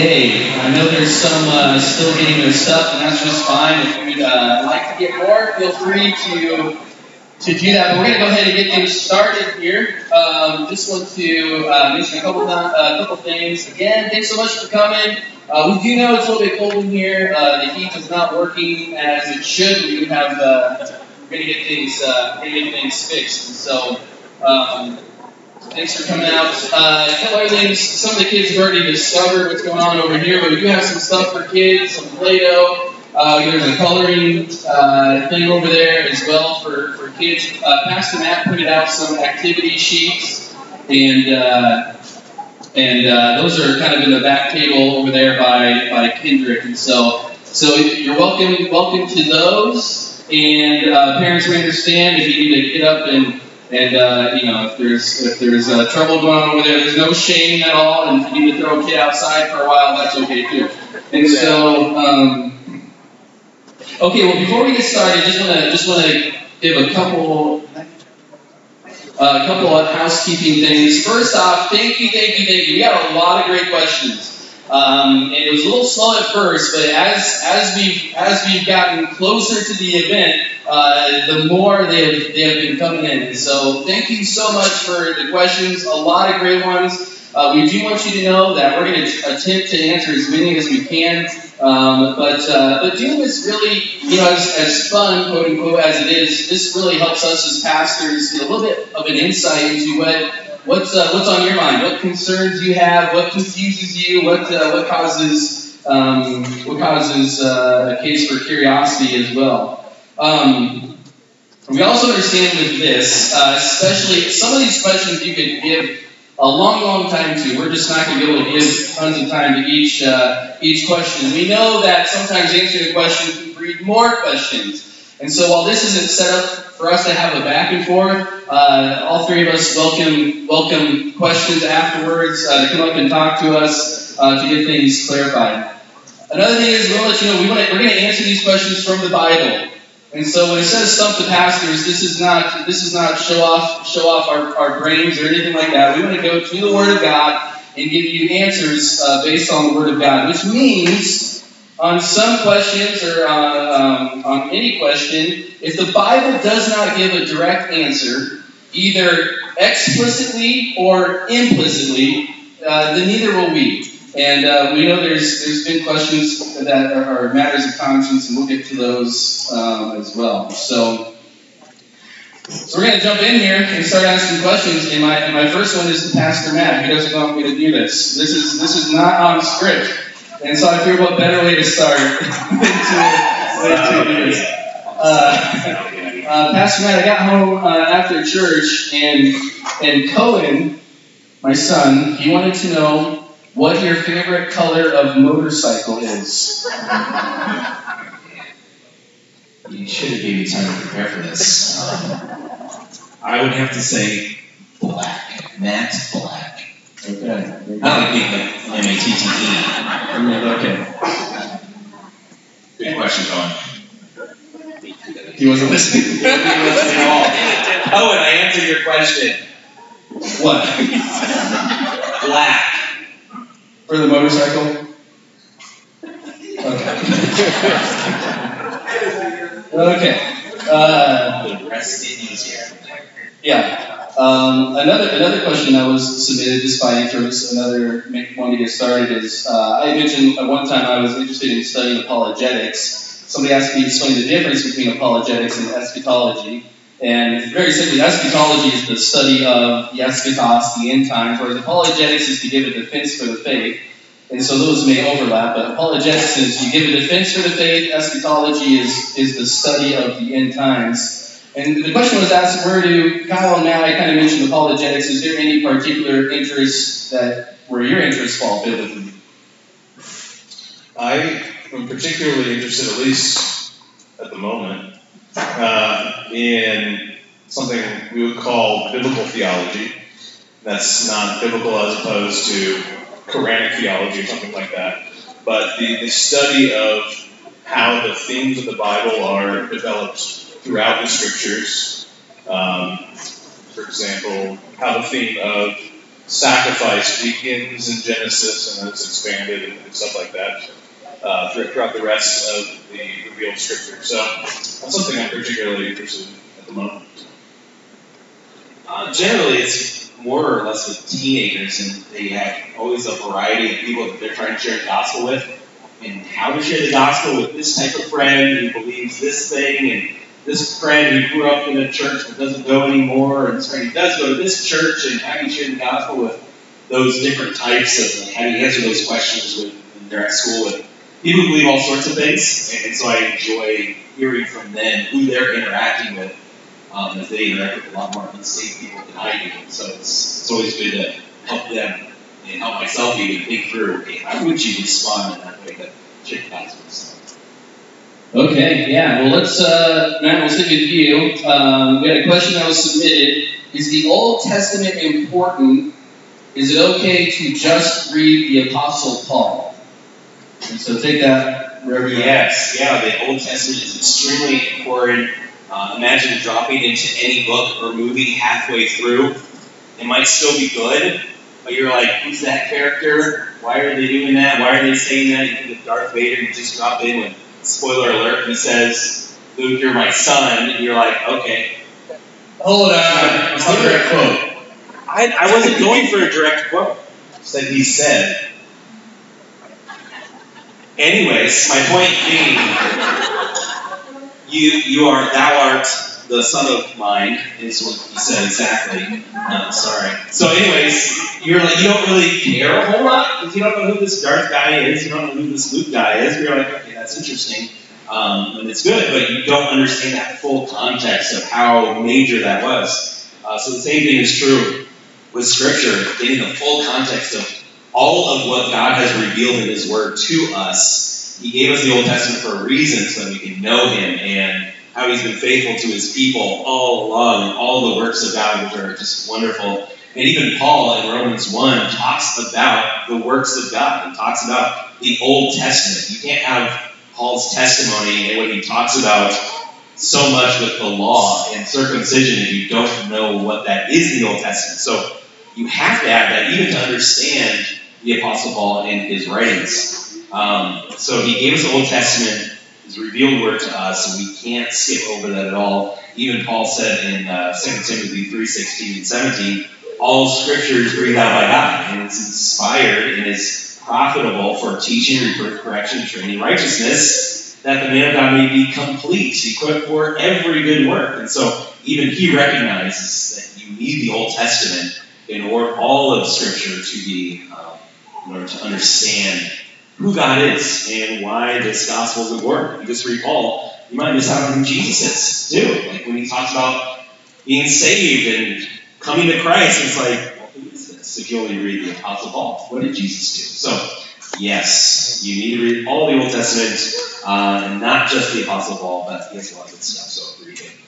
Okay, I know there's some uh, still getting their stuff, and that's just fine. If you'd uh, like to get more, feel free to to do that. But we're going to go ahead and get things started here. Um, just want to uh, mention a couple a couple things. Again, thanks so much for coming. Uh, we do know it's a little bit cold in here. Uh, the heat is not working as it should. We have uh, we're going to get things uh, going to get things fixed. So. Um, Thanks for coming out. Uh. Some of the kids have already discovered what's going on over here, but we do have some stuff for kids, some Play-Doh. Uh, there's a coloring uh, thing over there as well for, for kids. Uh, Pastor Matt printed out some activity sheets, and uh, and uh, those are kind of in the back table over there by by Kendrick. And so so you're welcome welcome to those. And uh, parents, we understand if you need to get up and and uh, you know, if there's if there's uh, trouble going on over there, there's no shame at all. And if you need to throw a kid outside for a while, that's okay too. And so, um, okay. Well, before we get started, just want to just want to give a couple. Uh, a couple of housekeeping things. First off, thank you, thank you, thank you. We got a lot of great questions. Um, and it was a little slow at first, but as as we've as we've gotten closer to the event, uh, the more they have, they have been coming in. So thank you so much for the questions. A lot of great ones. Uh, we do want you to know that we're going to attempt to answer as many as we can. Um, but uh, but doing this really, you know, as, as fun, quote unquote, as it is, this really helps us as pastors get a little bit of an insight into what what's uh, what's on your mind, what concerns you have, what confuses you, what uh, what causes um, what causes uh, a case for curiosity as well. Um, we also understand with this, uh, especially some of these questions you could give a long, long time to. We're just not going to be able to give tons of time to each uh, each question. We know that sometimes answering a question can breed more questions. And so while this isn't set up for us to have a back and forth, uh, all three of us welcome welcome questions afterwards uh, to come up and talk to us uh, to get things clarified. Another thing is we'll let you know we want to, we're going to answer these questions from the Bible. And so when it says stump the pastors, this is not this is not show off show off our, our brains or anything like that. We want to go to the Word of God and give you answers uh, based on the Word of God, which means on some questions or uh, um, on any question, if the Bible does not give a direct answer, either explicitly or implicitly, uh, then neither will we. And uh, we know there's there's been questions that are, matters of conscience, and we'll get to those um, as well. So, so we're going to jump in here and start asking questions. And my and my first one is to Pastor Matt. He doesn't want me to do this. This is this is not on script, and so I figured what better way to start than to, than to do this. Uh, uh, Pastor Matt, I got home uh, after church, and and Cohen, my son, he wanted to know what your favorite color of motorcycle is. You should have given me time to prepare for this. Um, I would have to say black, Matt black. Okay. I like being like M A T T E. Okay. Good question, Owen. He wasn't listening. he wasn't listening at all. Oh, and I answered your question. What? Black. For the motorcycle? Okay. okay. Uh, the rest is easier. Yeah. Um, another another question that was submitted just by interest, another one to get started is uh, I mentioned at one time I was interested in studying apologetics. Somebody asked me to explain the difference between apologetics and eschatology. And very simply, eschatology is the study of the eschatos, the end times, whereas apologetics is to give a defense for the faith. And so those may overlap, but apologetics is you give a defense for the faith, eschatology is, is the study of the end times. And the question was asked, where do, Kyle and Matt, I kind of mentioned apologetics, is there any particular interest that, where your interests fall biblically? I am particularly interested, at least at the moment, uh, in something we would call biblical theology. That's not biblical as opposed to Quranic theology or something like that. But the, the study of how the themes of the Bible are developed throughout the scriptures. Um, for example, how the theme of sacrifice begins in Genesis and then it's expanded and stuff like that uh, throughout the rest of the revealed scripture. So that's something I'm particularly interested in at the moment. Uh, generally, it's more or less with teenagers, and they have always a variety of people that they're trying to share the gospel with, and how to share the gospel with this type of friend who believes this thing, and this friend who grew up in a church but doesn't go anymore, and this friend who does go to this church, and how do you share the gospel with those different types of how do you answer those questions when they're at school with people believe all sorts of things, and, so I enjoy hearing from them who they're interacting with um, as they interact with a lot more unsaved people than I do. So it's, it's always good to help them and help myself even think through, okay, how would you respond in that way to share the gospel? Okay, yeah. Well, let's, uh, Matt, we'll stick with you. Um, we had a question that was submitted. Is the Old Testament important? Is it okay to just read the Apostle Paul? And so take that wherever you Yes, yeah, the Old Testament is extremely important. Uh, imagine dropping into any book or movie halfway through. It might still be good, but you're like, who's that character? Why are they doing that? Why are they saying that? You think of Darth Vader, you just drop in when, spoiler alert, he says, Luke, you're my son, and you're like, okay. Hold on. It's not a direct quote. I, I wasn't going for a direct quote. Said he said. Anyways, my point being, you you are thou art the son of mine is what he said exactly. No, sorry. So, anyways, you're like you don't really care a whole lot because you don't know who this Darth guy is. You don't know who this Luke guy is. You're like, okay, that's interesting, um, and it's good, but you don't understand that full context of how major that was. Uh, so the same thing is true with Scripture, getting the full context of all of what God has revealed in His Word to us. He gave us the Old Testament for a reason so that we can know Him and how He's been faithful to His people all along all the works of God, which are just wonderful. And even Paul in Romans 1 talks about the works of God. He talks about the Old Testament. You can't have Paul's testimony and what he talks about so much with the law and circumcision if you don't know what that is in the Old Testament. So you have to have that even to understand the Apostle Paul in his writings. Um, so he gave us the Old Testament, his revealed word to us, and we can't skip over that at all. Even Paul said in uh, 2 Timothy 3.16 and 17, all scripture is breathed out by God, and it's inspired and is profitable for teaching, reproof, correction, training, righteousness, that the man of God may be complete, equipped for every good work. And so even he recognizes that you need the Old Testament in order all of Scripture to be, um, order to understand who God is and why this gospel is important. You just read Paul, you might miss out on who Jesus is too. Like when he talks about being saved and coming to Christ, it's like, well, who is this? If you only read the Apostle Paul, what did Jesus do? So, yes, you need to read all the Old Testament, uh, not just the Apostle Paul, but he has a lot of good stuff. So read it.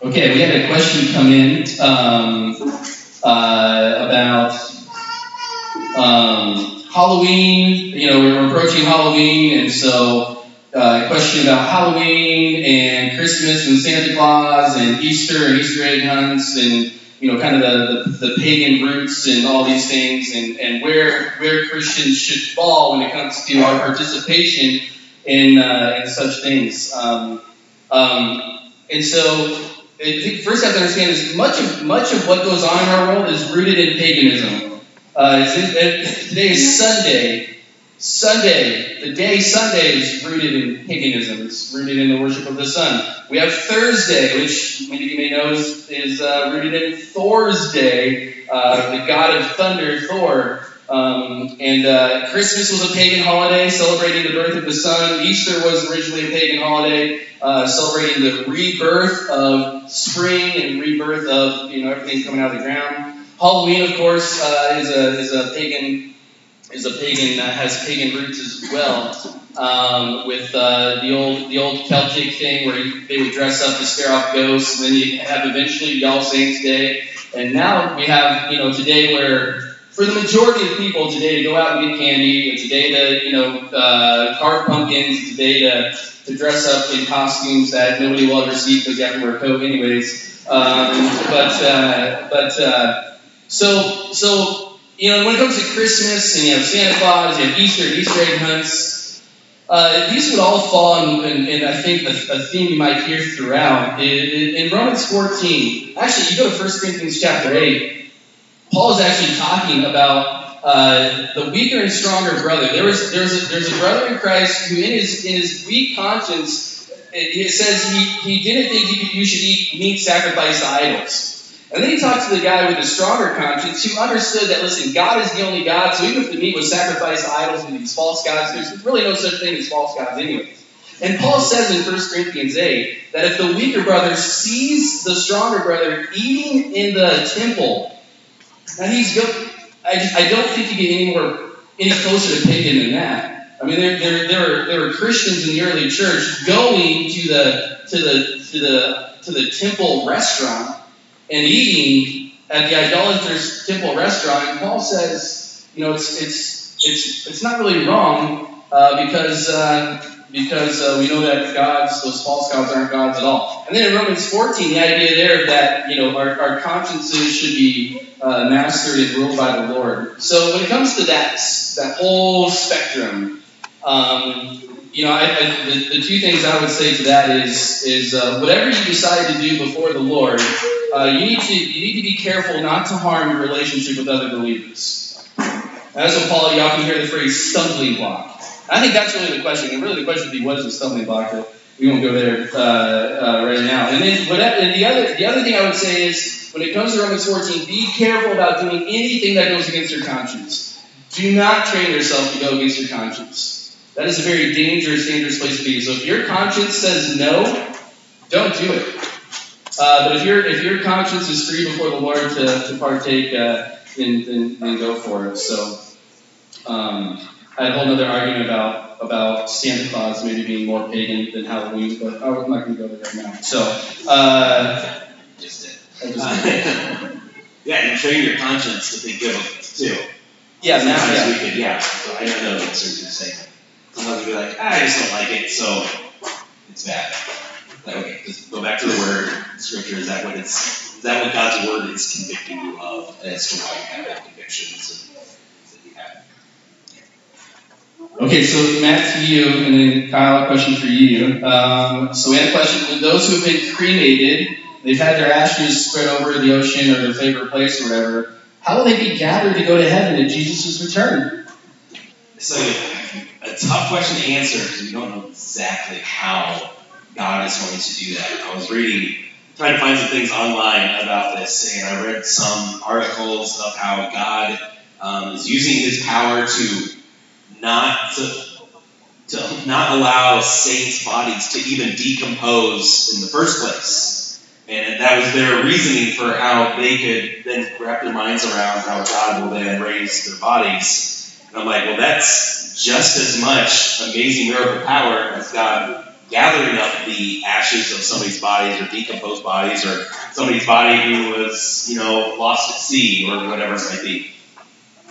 Okay, we had a question come in um, uh, about um, Halloween. You know, we're approaching Halloween, and so uh, a question about Halloween and Christmas and Santa Claus and Easter and Easter egg hunts and you know, kind of the, the, the pagan roots and all these things, and, and where where Christians should fall when it comes to our participation in uh, in such things. Um, um, and so first I have to understand is much of much of what goes on in our world is rooted in paganism. Uh, today is Sunday. Sunday, the day Sunday is rooted in paganism. It's rooted in the worship of the sun. We have Thursday, which many of you may know is, is uh, rooted in Thor's Day, uh, the god of thunder, Thor. Um, and uh, Christmas was a pagan holiday celebrating the birth of the sun. Easter was originally a pagan holiday uh, celebrating the rebirth of spring and rebirth of you know everything coming out of the ground. Halloween, of course, uh, is a is a pagan is a pagan uh, has pagan roots as well. Um, with uh, the old the old Celtic thing where they would dress up to scare off ghosts, and then you have eventually All Saints Day, and now we have you know today where for the majority of people today to go out and get candy. It's a day to, you know, uh, carve pumpkins. A to, to dress up in costumes that nobody will ever see because you have to wear a coat anyways. Um, but uh, but uh, so so you know when it comes to Christmas and you have Santa Claus, you have Easter, Easter egg hunts. Uh, these would all fall in I think, a, a, theme you might hear throughout. In, in, Romans 14, actually, you go to 1 Corinthians chapter 8, Paul is actually talking about uh, the weaker and stronger brother. There was, there's, a, there's a brother in Christ who, in his, in his weak conscience, it, it says he, he didn't think you, you should eat meat sacrificed to idols. And then he talked to the guy with a stronger conscience who understood that, listen, God is the only God, so even if the meat was sacrificed to idols and these false gods, there's really no such thing as false gods anyways. And Paul says in 1 Corinthians 8 that if the weaker brother sees the stronger brother eating in the temple, he's go, I, I don't think you get any more any closer to pagan than that. I mean, there, there, there, were, there were Christians in the early church going to the to the to the to the temple restaurant and eating at the idolatrous temple restaurant. And Paul says, you know, it's it's it's it's not really wrong uh, because uh, because uh, we know that gods, those false gods, aren't gods at all. And then in Romans 14, the idea there that you know our, our consciences should be uh, mastered and ruled by the Lord. So when it comes to that that whole spectrum. Um, you know, I, I, the, the two things I would say to that is is uh, whatever you decide to do before the Lord, uh, you need to you need to be careful not to harm your relationship with other believers. That's what Paul. You often hear the phrase stumbling block. I think that's really the question. And really, the question would be, what is a stumbling block? But we won't go there uh, uh, right now. And then, whatever, and the other the other thing I would say is, when it comes to Romans 14, be careful about doing anything that goes against your conscience. Do not train yourself to go against your conscience. That is a very dangerous, dangerous place to be. So if your conscience says no, don't do it. Uh, but if your if your conscience is free before the Lord to, to partake, uh, then, then, then go for it. So um, I had a whole other argument about about Santa Claus maybe being more pagan than Halloween, but I'm not going to go there right now. So uh, just did. Just uh, yeah, and train your conscience to think good too. Yeah, now yeah. we could. Yeah, so I don't know what Sergio is saying. Sometimes we're like, ah, I just don't like it, so it's bad. Like, Okay, just go back to the word scripture. Is that what it's? Is that what God's word is convicting you of as to why you have that convictions that you have? Okay, so Matt to you, and then Kyle, a question for you. Um, so we had a question: with Those who have been cremated, they've had their ashes spread over the ocean or their favorite place or whatever. How will they be gathered to go to heaven at Jesus' return? So a tough question to answer because we don't know exactly how God is going to do that. I was reading, trying to find some things online about this, and I read some articles of how God um, is using His power to not to to not allow saints' bodies to even decompose in the first place. And that was their reasoning for how they could then wrap their minds around how God will then raise their bodies. And I'm like, well, that's just as much amazing miracle power as God gathering up the ashes of somebody's bodies or decomposed bodies or somebody's body who was, you know, lost at sea or whatever it might be.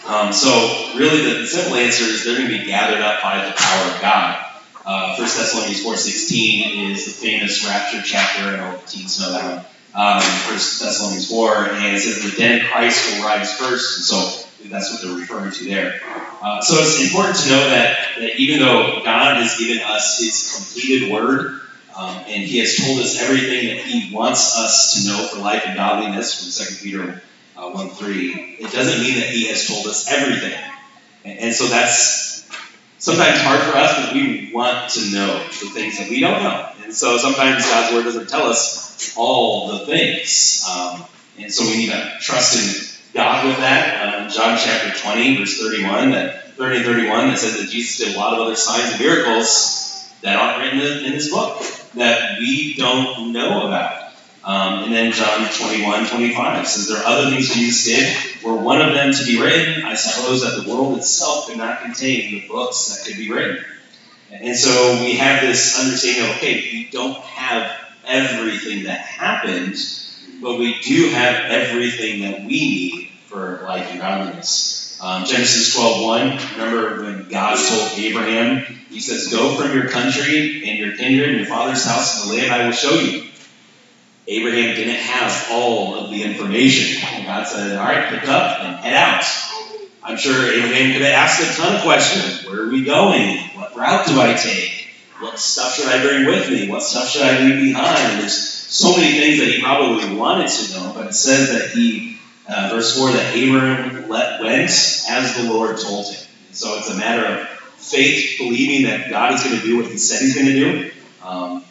Um, so really the simple answer is they're going to be gathered up by the power of God. Uh, 1 Thessalonians 4.16 is the famous rapture chapter, and all the teens know that one. Um, 1 Thessalonians 4, and it says the dead Christ will rise first, and so that's what they're referring to there. Uh, so it's important to know that, that even though God has given us His completed Word, um, and He has told us everything that He wants us to know for life and godliness from 2 Peter uh, 1 3, it doesn't mean that He has told us everything. And, and so that's sometimes hard for us because we want to know the things that we don't know. And so sometimes God's Word doesn't tell us all the things. Um, and so we need to trust in God with that. Um, John chapter 20, verse 31, that 30 and 31, that says that Jesus did a lot of other signs and miracles that aren't written in, in this book that we don't know about. Um, and then John 21, 25 says there are other things Jesus did. Were one of them to be written, I suppose that the world itself could not contain the books that could be written. And so we have this understanding of, okay, we don't have everything that happened, but we do have everything that we need for life and godliness. Um, Genesis 12:1. Remember when God told Abraham, He says, "Go from your country and your kindred and your father's house to the land I will show you." Abraham didn't have all of the information. God said, All right, pick up and head out. I'm sure Abraham could have asked a ton of questions. Where are we going? What route do I take? What stuff should I bring with me? What stuff should I leave behind? There's so many things that he probably wanted to know, but it says that he, uh, verse 4, that Abraham let, went as the Lord told him. So it's a matter of faith, believing that God is going to do what he said he's going to do. Um,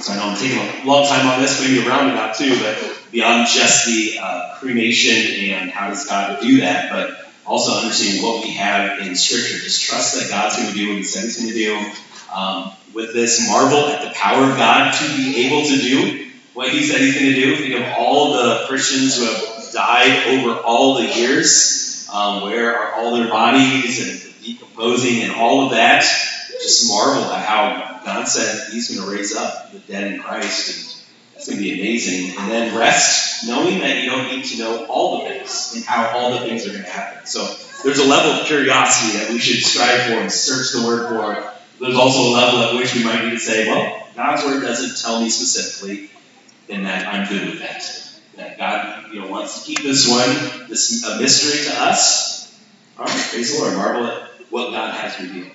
so I know I'm taking a long time on this, maybe a roundabout too, but beyond just the uh, cremation and how does God do that, but also understanding what we have in Scripture. Just trust that God's going to do what He said He's going to do. Um, with this, marvel at the power of God to be able to do what He said He's going to do. Think of all the Christians who have died over all the years. Um, where are all their bodies and decomposing and all of that? Just marvel at how God said He's going to raise up the dead in Christ, and it's going to be amazing. And then rest, knowing that you don't need to know all the things and how all the things are going to happen. So there's a level of curiosity that we should strive for and search the Word for. There's also a level at which we might need to say, well, God's Word doesn't tell me specifically, and that I'm good with that. That God, you know, wants to keep this one, this a mystery to us. All right, praise the Lord. Marvel at what God has revealed.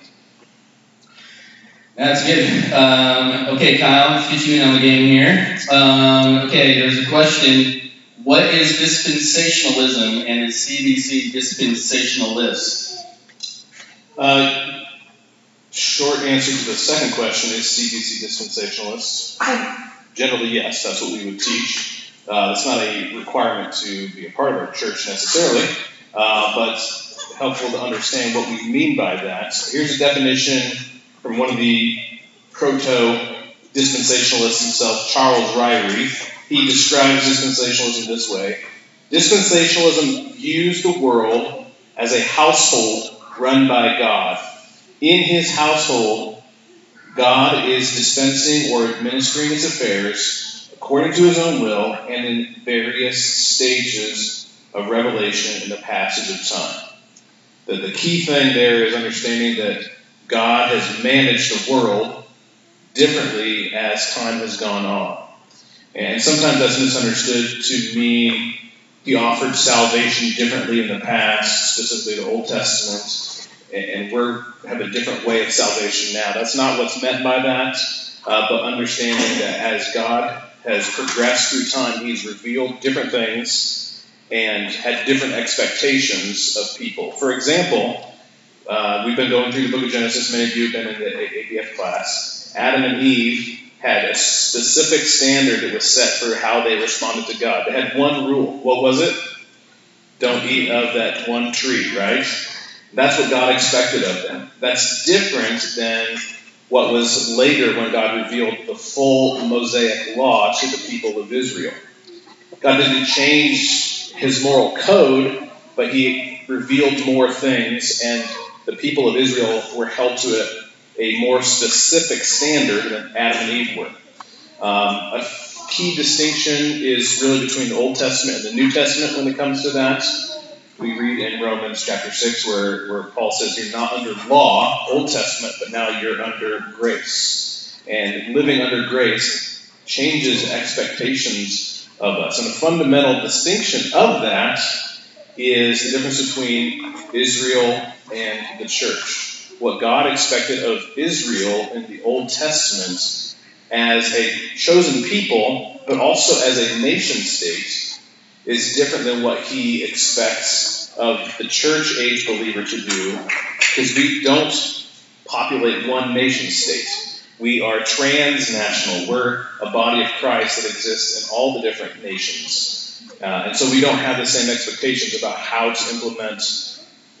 That's good. Um, okay, Kyle, let's get you in on the game here. Um, okay, there's a question. What is dispensationalism and is CBC dispensationalist? Uh, short answer to the second question is CBC dispensationalist. Generally, yes, that's what we would teach. Uh, it's not a requirement to be a part of our church necessarily, uh, but helpful to understand what we mean by that. So here's a definition from one of the proto dispensationalists himself, Charles Ryrie. He describes dispensationalism this way Dispensationalism views the world as a household run by God. In his household, God is dispensing or administering his affairs according to his own will and in various stages of revelation in the passage of time. The, the key thing there is understanding that God has managed the world differently as time has gone on. And sometimes that's misunderstood to mean he offered salvation differently in the past, specifically the Old Testament, and we have a different way of salvation now. That's not what's meant by that, uh, but understanding that as God has progressed through time, He's revealed different things and had different expectations of people. For example, uh, we've been going through the book of Genesis. Many of you have been in the ABF class. Adam and Eve had a specific standard that was set for how they responded to God. They had one rule. What was it? Don't eat of that one tree, right? That's what God expected of them. That's different than what was later when God revealed the full Mosaic law to the people of Israel. God didn't change his moral code, but he revealed more things and the people of Israel were held to a, a more specific standard than Adam and Eve were. Um, a key distinction is really between the Old Testament and the New Testament when it comes to that. We read in Romans chapter 6 where, where Paul says you're not under law, Old Testament, but now you're under grace. And living under grace changes expectations of us. And a fundamental distinction of that is the difference between Israel and the church. What God expected of Israel in the Old Testament as a chosen people, but also as a nation state, is different than what he expects of the church age believer to do, because we don't populate one nation state. We are transnational. We're a body of Christ that exists in all the different nations. Uh, and so we don't have the same expectations about how to implement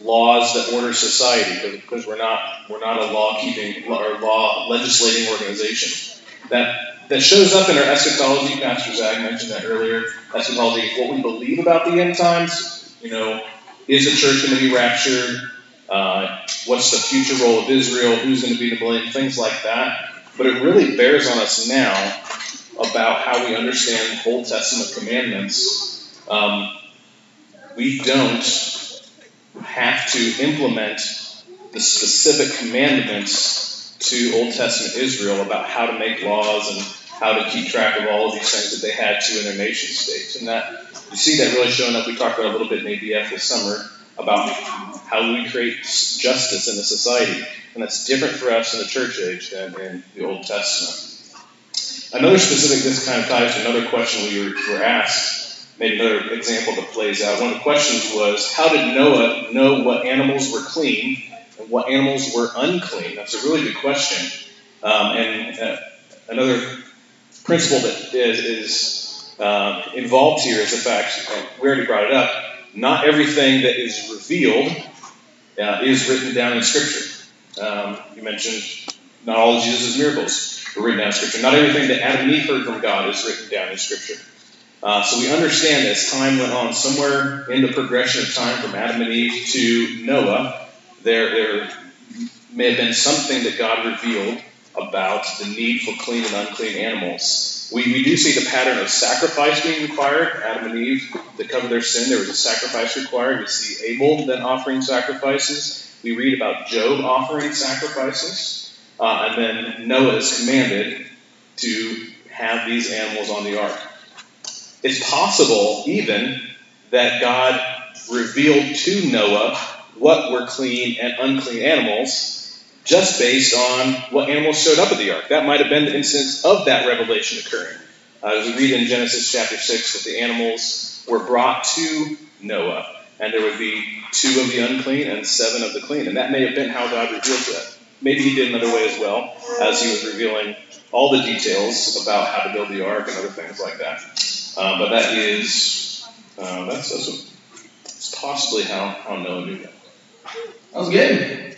laws that order society because we're not we're not a law keeping or law legislating organization. That that shows up in our eschatology. Pastor Zach mentioned that earlier. Eschatology, what we believe about the end times. You know, is the church going to be raptured? Uh, what's the future role of Israel? Who's going to be the blame? Things like that. But it really bears on us now about how we understand Old Testament commandments um, we don't have to implement the specific commandments to Old Testament Israel about how to make laws and how to keep track of all of these things that they had to in their nation states. And that you see that really showing up. We talked about a little bit in ABF this summer about how we create justice in a society, and that's different for us in the church age than in the Old Testament. Another specific, this kind of ties to another question we were, asked, maybe another example that plays out. One of the questions was, how did Noah know what animals were clean and what animals were unclean? That's a really good question. Um, and uh, another principle that is, is uh, involved here is the fact, uh, we already brought it up, not everything that is revealed uh, is written down in Scripture. Um, you mentioned not all of Jesus' miracles written down in Scripture. Not everything that Adam and Eve heard from God is written down in Scripture. Uh, so we understand as time went on, somewhere in the progression of time from Adam and Eve to Noah, there, there may have been something that God revealed about the need for clean and unclean animals. We, we do see the pattern of sacrifice being required. Adam and Eve, to cover their sin, there was a sacrifice required. We see Abel then offering sacrifices. We read about Job offering sacrifices. Uh, and then Noah is commanded to have these animals on the ark. It's possible, even, that God revealed to Noah what were clean and unclean animals just based on what animals showed up at the ark. That might have been the instance of that revelation occurring. Uh, we read in Genesis chapter 6 that the animals were brought to Noah, and there would be two of the unclean and seven of the clean. And that may have been how God revealed that. Maybe he did another way as well, as he was revealing all the details about how to build the ark and other things like that. Uh, but that is, uh, that's, that's, that's possibly how, how Noah knew that. That was good.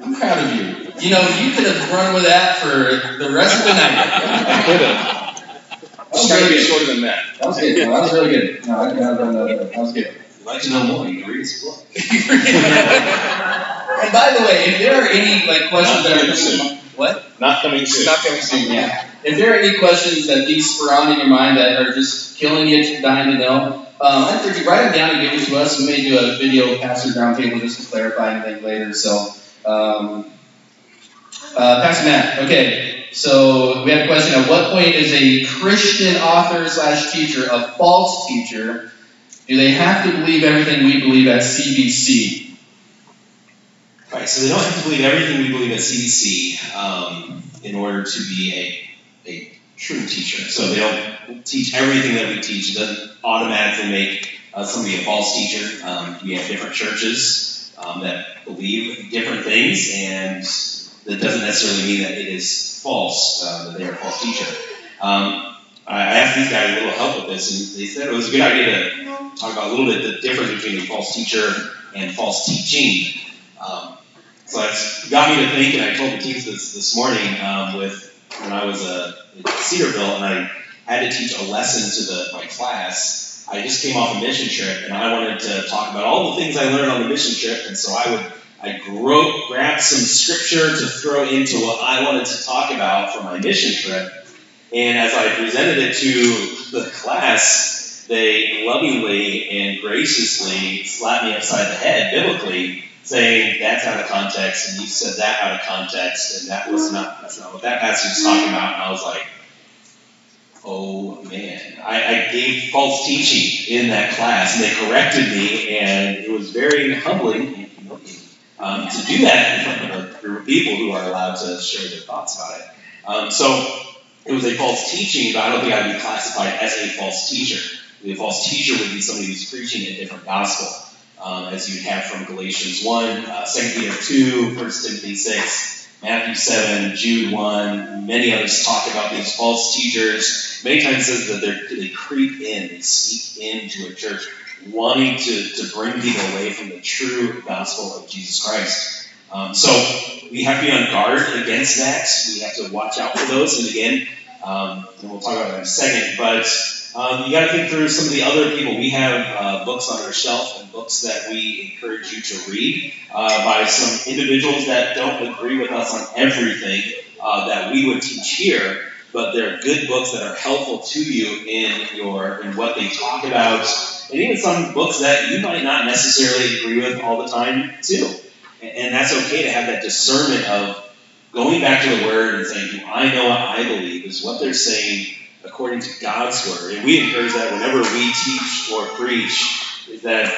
I'm proud of you. You know, you could have run with that for the rest of the night. I could have. That was Just trying to really be good. shorter than that. That was good. No, that was really good. No, I can have that. That was good. You'd like to know more? You can read his book. and by the way, if there are any like questions that are coming, what? Not coming soon. Not coming soon. Yeah. If there are any questions that these surround in your mind that are just killing you, dying to know, um, I encourage you write them down and give them to us. We may do a video pastor roundtable just to clarify anything later. So, um, uh, Pastor Matt. Okay. So we have a question. At what point is a Christian author slash teacher a false teacher? Do they have to believe everything we believe at CBC? Right, so they don't have to believe everything we believe at CBC um, in order to be a, a true teacher. So they don't teach everything that we teach. It doesn't automatically make uh, somebody a false teacher. Um, we have different churches um, that believe different things, and that doesn't necessarily mean that it is false, uh, that they are a false teacher. Um, I I asked these guys a little help with this, and they said it was a good idea to talk about a little bit the difference between a false teacher and false teaching. Um, so it's got me to think, and I told the teams this this morning um, with when I was uh, at Cedarville, and I had to teach a lesson to the my class. I just came off a mission trip, and I wanted to talk about all the things I learned on the mission trip, and so I would I gro- grabbed some scripture to throw into what I wanted to talk about for my mission trip. And as I presented it to the class, they lovingly and graciously slapped me upside the head biblically, saying that's out of context, and you said that out of context, and that was not that's not what that passage is talking about. And I was like, oh man, I, I gave false teaching in that class, and they corrected me, and it was very humbling um, to do that in front of a group of people who are allowed to share their thoughts about it. Um, so it was a false teaching, but I don't think I would be classified as a false teacher. A false teacher would be somebody who's preaching a different gospel, um, as you have from Galatians 1, uh, 2 Peter 2, 1 Timothy 6, Matthew 7, Jude 1. Many others talk about these false teachers. Many times it says that they creep in, they sneak into a church, wanting to, to bring people away from the true gospel of Jesus Christ. Um, so we have to be on guard against that. We have to watch out for those. And again, um, and we'll talk about that in a second, but um, you got to think through some of the other people. We have uh, books on our shelf and books that we encourage you to read uh, by some individuals that don't agree with us on everything uh, that we would teach here, but they're good books that are helpful to you in your in what they talk about and even some books that you might not necessarily agree with all the time, too. And, and that's okay to have that discernment of going back to the Word and saying, Do I know what I believe? Is what they're saying according to God's Word? And we encourage that whenever we teach or preach, is that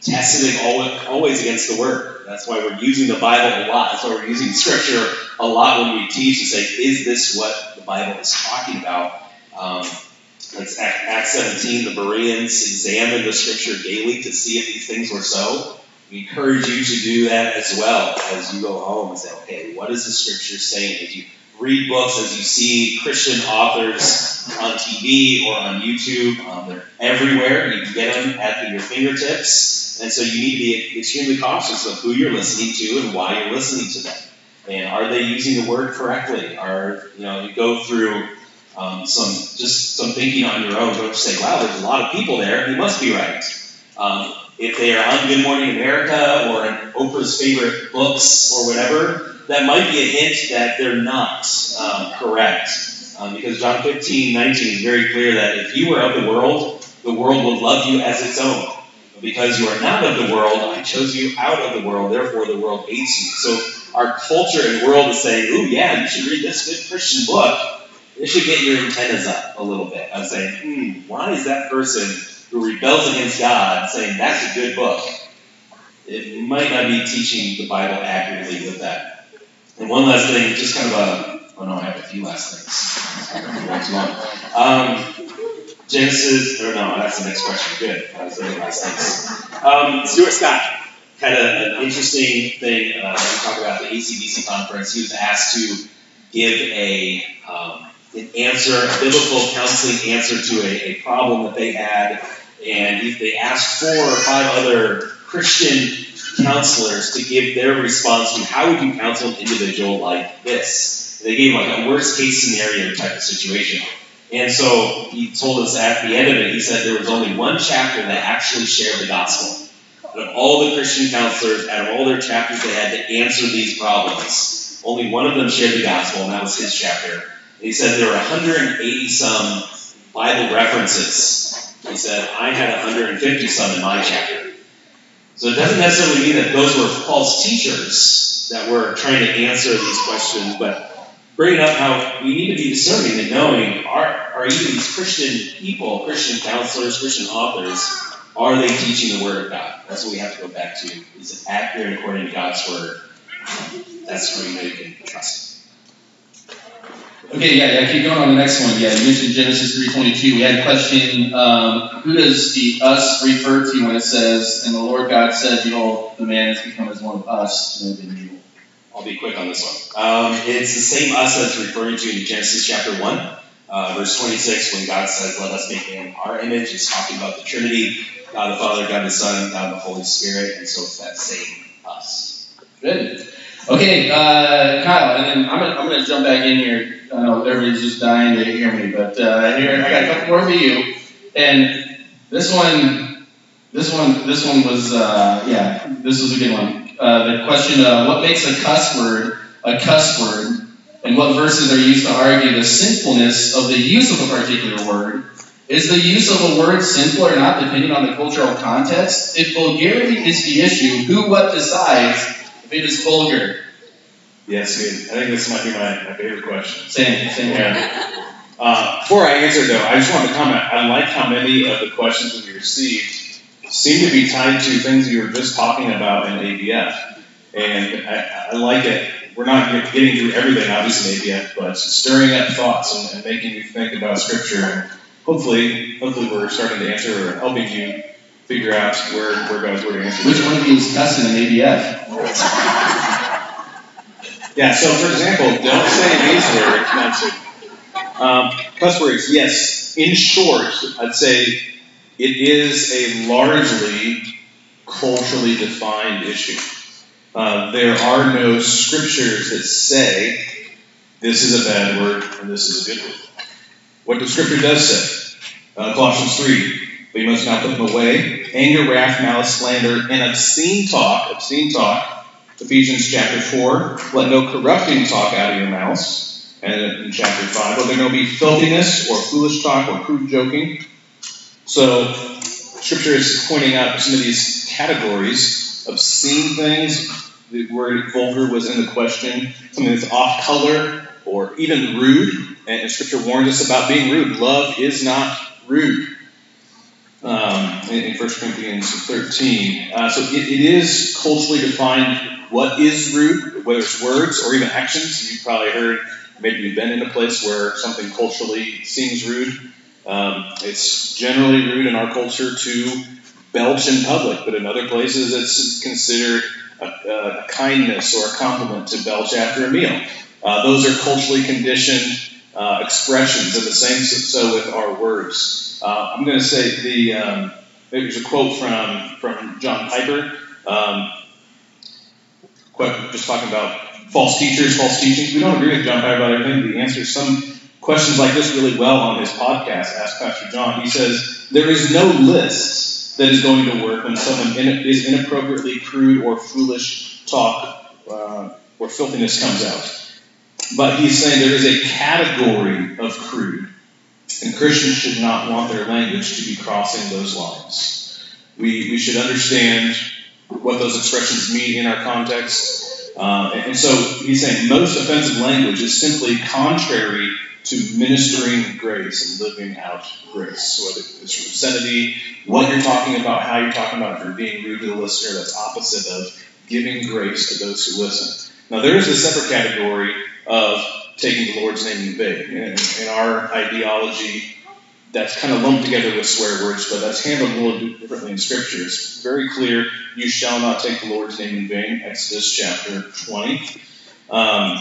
testing always, always against the Word. That's why we're using the Bible a lot. That's why we're using Scripture a lot when we teach to say, Is this what the Bible is talking about? Um, it's Acts 17, the Bereans examined the Scripture daily to see if these things were so. We encourage you to do that as well as you go home and say, okay, what is the scripture saying? As you read books, as you see Christian authors on TV or on YouTube, um, they're everywhere. You can get them at your fingertips. And so you need to be extremely cautious of who you're listening to and why you're listening to them. And are they using the word correctly? Are, you know, you go through um, some just some thinking on your own. Don't say, wow, there's a lot of people there. He must be right. Um, if they are on Good Morning America or in Oprah's favorite books or whatever, that might be a hint that they're not um, correct. Um, because John 15, 19 is very clear that if you were of the world, the world would love you as its own. Because you are not of the world, I chose you out of the world, therefore the world hates you. So our culture and world is saying, ooh, yeah, you should read this good Christian book. It should get your antennas up a little bit. I'm saying, hmm, why is that person who rebels against God, saying that's a good book, it might not be teaching the Bible accurately with that. And one last thing, just kind of a, oh no, I have a few last things. Um, Genesis, or no, that's the next question. Good. That was the last things. Um, Stuart Scott had a, an interesting thing. Uh, we talked about the ACBC conference. He was asked to give a um, an answer, a biblical counseling answer to a, a problem that they had and they asked four or five other Christian counselors to give their response to how would you counsel an individual like this. they gave like a worst case scenario type of situation. And so he told us at the end of it, he said there was only one chapter that actually shared the gospel. Out of all the Christian counselors, out of all their chapters, they had to answer these problems. Only one of them shared the gospel, and that was his chapter. And he said there were 180 some Bible references he said, I had 150 some in my chapter. So it doesn't necessarily mean that those were false teachers that were trying to answer these questions, but bringing up how we need to be discerning and knowing are, are even these Christian people, Christian counselors, Christian authors, are they teaching the Word of God? That's what we have to go back to. Is it accurate according to God's Word? That's where you know you can trust Okay, yeah, yeah, keep going on the next one. Yeah, you mentioned Genesis 3.22. We had a question, um, who does the us refer to when it says, and the Lord God said, behold, the man has become as one of us, I'll be quick on this one. Um, it's the same us that's referring to in Genesis chapter 1, uh, verse 26, when God says, let us make man our image. He's talking about the Trinity, God the Father, God the Son, God the Holy Spirit, and so it's that same us. Good. Okay, uh, Kyle, and then I'm gonna, I'm gonna jump back in here I know everybody's just dying to hear me, but uh, here I got a couple more for you. And this one, this one, this one was, uh, yeah, this was a good one. Uh, the question: uh, What makes a cuss word a cuss word? And what verses are used to argue the sinfulness of the use of a particular word? Is the use of a word sinful or not, depending on the cultural context? If vulgarity is the issue, who what decides if it is vulgar? Yes, good. I think this might be my, my favorite question. Same, same. Yeah. Uh, before I answer, though, I just want to comment. I like how many of the questions that we received seem to be tied to things you were just talking about in ABF. And I, I like it. We're not getting through everything, obviously, in ABF, but stirring up thoughts and, and making you think about Scripture. And hopefully, hopefully, we're starting to answer or helping you figure out where, where God's Word answers. Which one of you is cussing in ABF? Yeah, so for example, don't say these words. Um, cuss words, yes. In short, I'd say it is a largely culturally defined issue. Uh, there are no scriptures that say this is a bad word and this is a good word. What the scripture does say, uh, Colossians 3, we must not put them away. Anger, wrath, malice, slander, and obscene talk, obscene talk Ephesians chapter 4, let no corrupting talk out of your mouths. And in chapter 5, let there no be filthiness or foolish talk or crude joking. So, Scripture is pointing out some of these categories obscene things. The word vulgar was in the question, something that's off color or even rude. And Scripture warns us about being rude. Love is not rude. Um, in, in 1 Corinthians 13. Uh, so it, it is culturally defined what is rude, whether it's words or even actions. You've probably heard, maybe you've been in a place where something culturally seems rude. Um, it's generally rude in our culture to belch in public, but in other places it's considered a, a kindness or a compliment to belch after a meal. Uh, those are culturally conditioned uh, expressions, and the same so with our words. Uh, I'm going to say the um, there's a quote from from John Piper, um, just talking about false teachers, false teachings. We don't agree with John Piper about everything, he answers some questions like this really well on his podcast, Ask Pastor John. He says, There is no list that is going to work when someone in, is inappropriately crude or foolish talk uh, or filthiness comes out. But he's saying there is a category of crude, and Christians should not want their language to be crossing those lines. We, we should understand what those expressions mean in our context. Uh, and so he's saying most offensive language is simply contrary to ministering grace and living out grace. Whether it's obscenity, what you're talking about, how you're talking about, if you're being rude to the listener, that's opposite of giving grace to those who listen. Now, there is a separate category of taking the Lord's name in vain. And in our ideology, that's kind of lumped together with swear words, but that's handled a little differently in Scripture. It's very clear you shall not take the Lord's name in vain, Exodus chapter 20. Um,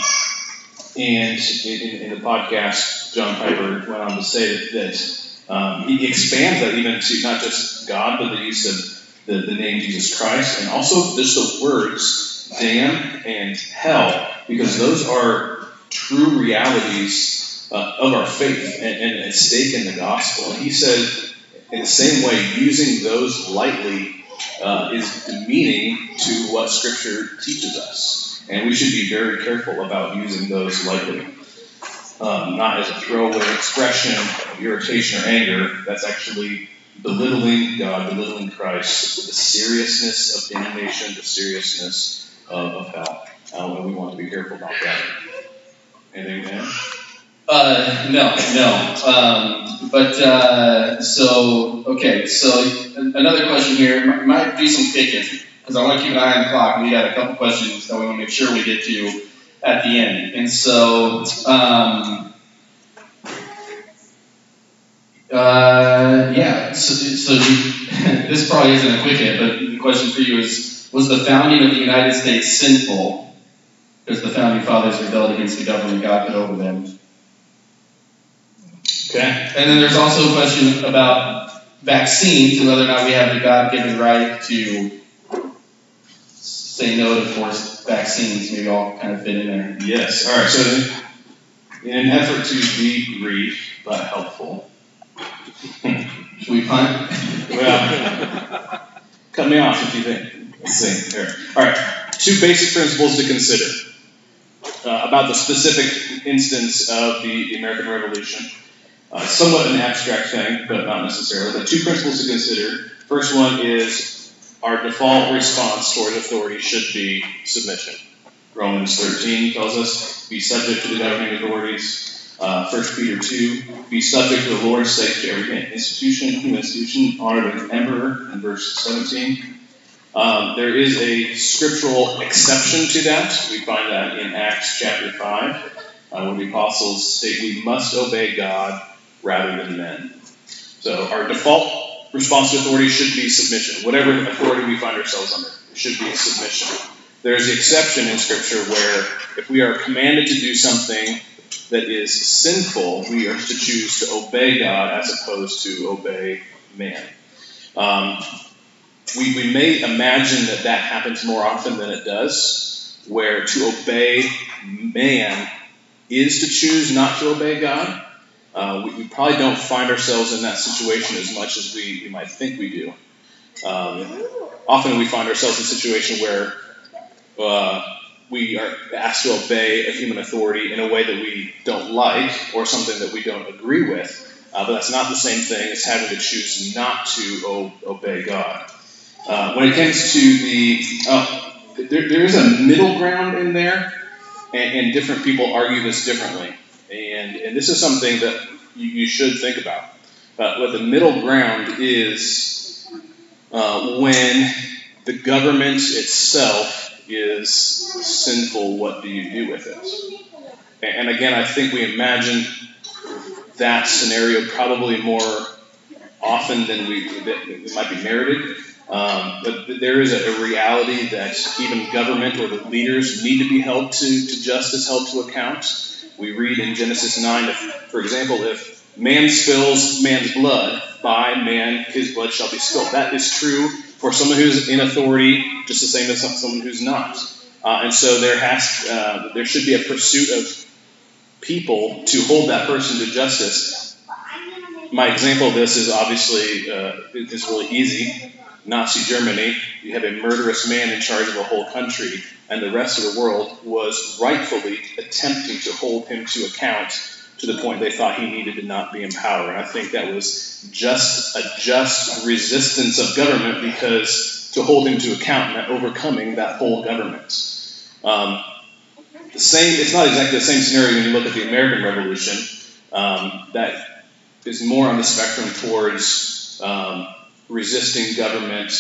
and in, in, the podcast, John Piper went on to say that, that um, he expands that even to not just God, but the use of the, the name Jesus Christ, and also just the words damn and hell, because those are true realities uh, of our faith and, and at stake in the gospel. And he said, in the same way, using those lightly uh, is demeaning to what Scripture teaches us. And we should be very careful about using those lightly. Um, not as a throwaway expression of irritation or anger. That's actually belittling God, belittling Christ, the seriousness of damnation, the seriousness of, of hell. Um, and we want to be careful about that. Anything, man? Uh, no, no. Um, but uh, so okay. So another question here might do some picking because I want to keep an eye on the clock. We got a couple questions that we want to make sure we get to at the end. And so, um, uh, yeah, so, so this probably isn't a quick hit, but the question for you is Was the founding of the United States sinful because the founding fathers rebelled against the government God put over them? Okay. And then there's also a question about vaccines and whether or not we have the God given right to say no to forced vaccines. Maybe all kind of fit in there. Yes. All right. So, in an effort to be brief but helpful, should we punt? well, cut me off if you think. Let's see. Here. All right. Two basic principles to consider uh, about the specific instance of the, the American Revolution. Uh, somewhat an abstract thing, but not necessarily. But two principles to consider. First one is our default response toward authority should be submission. Romans 13 tells us, be subject to the governing authorities. Uh, 1 Peter 2, be subject to the Lord's sake to every institution, human institution, honor the emperor, in verse 17. Um, there is a scriptural exception to that. We find that in Acts chapter 5, uh, where the apostles state we must obey God rather than men. So our default response to authority should be submission. Whatever authority we find ourselves under, it should be submission. There's the exception in Scripture where if we are commanded to do something that is sinful, we are to choose to obey God as opposed to obey man. Um, we, we may imagine that that happens more often than it does, where to obey man is to choose not to obey God. Uh, we, we, probably don't find ourselves in that situation as much as we, we might think we do. Um, often we find ourselves in a situation where uh, we are asked to obey a human authority in a way that we don't like or something that we don't agree with. uh, but that's not the same thing as having to choose not to o- obey God. Uh, when it comes to the, oh, there, there is a middle ground in there, and, and, different people argue this differently. And, and this is something that you, you should think about. Uh, what the middle ground is uh, when the government itself is sinful, what do you do with it? And again, I think we imagine that scenario probably more often than we might be merited. Um, but there is a, a, reality that even government or the leaders need to be held to, to justice, held to account. We read in Genesis 9, if, for example, if man spills man's blood, by man his blood shall be spilled. That is true for someone who's in authority, just the same as someone who's not. Uh, and so there has uh, there should be a pursuit of people to hold that person to justice. My example of this is obviously uh, is really easy. Nazi Germany, you have a murderous man in charge of a whole country, and the rest of the world was rightfully attempting to hold him to account to the point they thought he needed to not be in power. And I think that was just a just resistance of government because to hold him to account meant overcoming that whole government. Um, the same, it's not exactly the same scenario when you look at the American Revolution. Um, that is more on the spectrum towards um, resisting government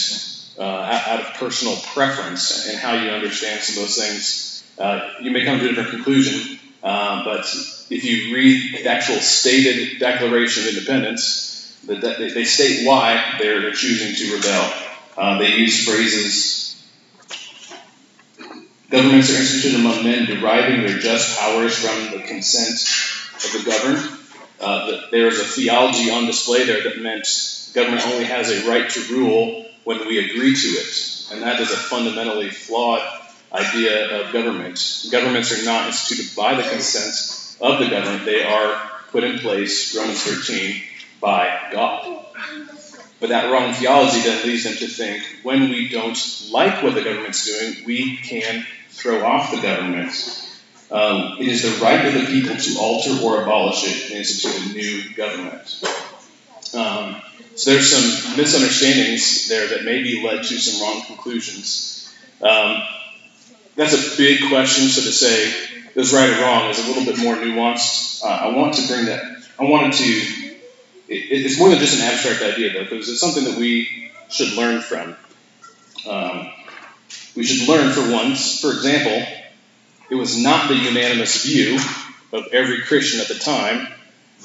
uh, out of personal preference and how you understand some of those things. Uh, you may come to a different conclusion, uh, but if you read the actual stated Declaration of Independence, the de- they state why they're, they're choosing to rebel. Uh, they use phrases Governments are instituted among men, deriving their just powers from the consent of the governed. Uh, there is a theology on display there that meant government only has a right to rule when we agree to it. And that is a fundamentally flawed idea of government. Governments are not instituted by the consent of the government, they are put in place, Romans 13, by God. But that wrong theology then leads them to think when we don't like what the government's doing, we can throw off the government. Um, it is the right of the people to alter or abolish it and institute a new government. Um, so there's some misunderstandings there that maybe led to some wrong conclusions. Um, that's a big question. So to say is right or wrong is a little bit more nuanced. Uh, I want to bring that. I wanted to. It, it's more than just an abstract idea, though, because it's something that we should learn from. Um, we should learn for once, for example, it was not the unanimous view of every Christian at the time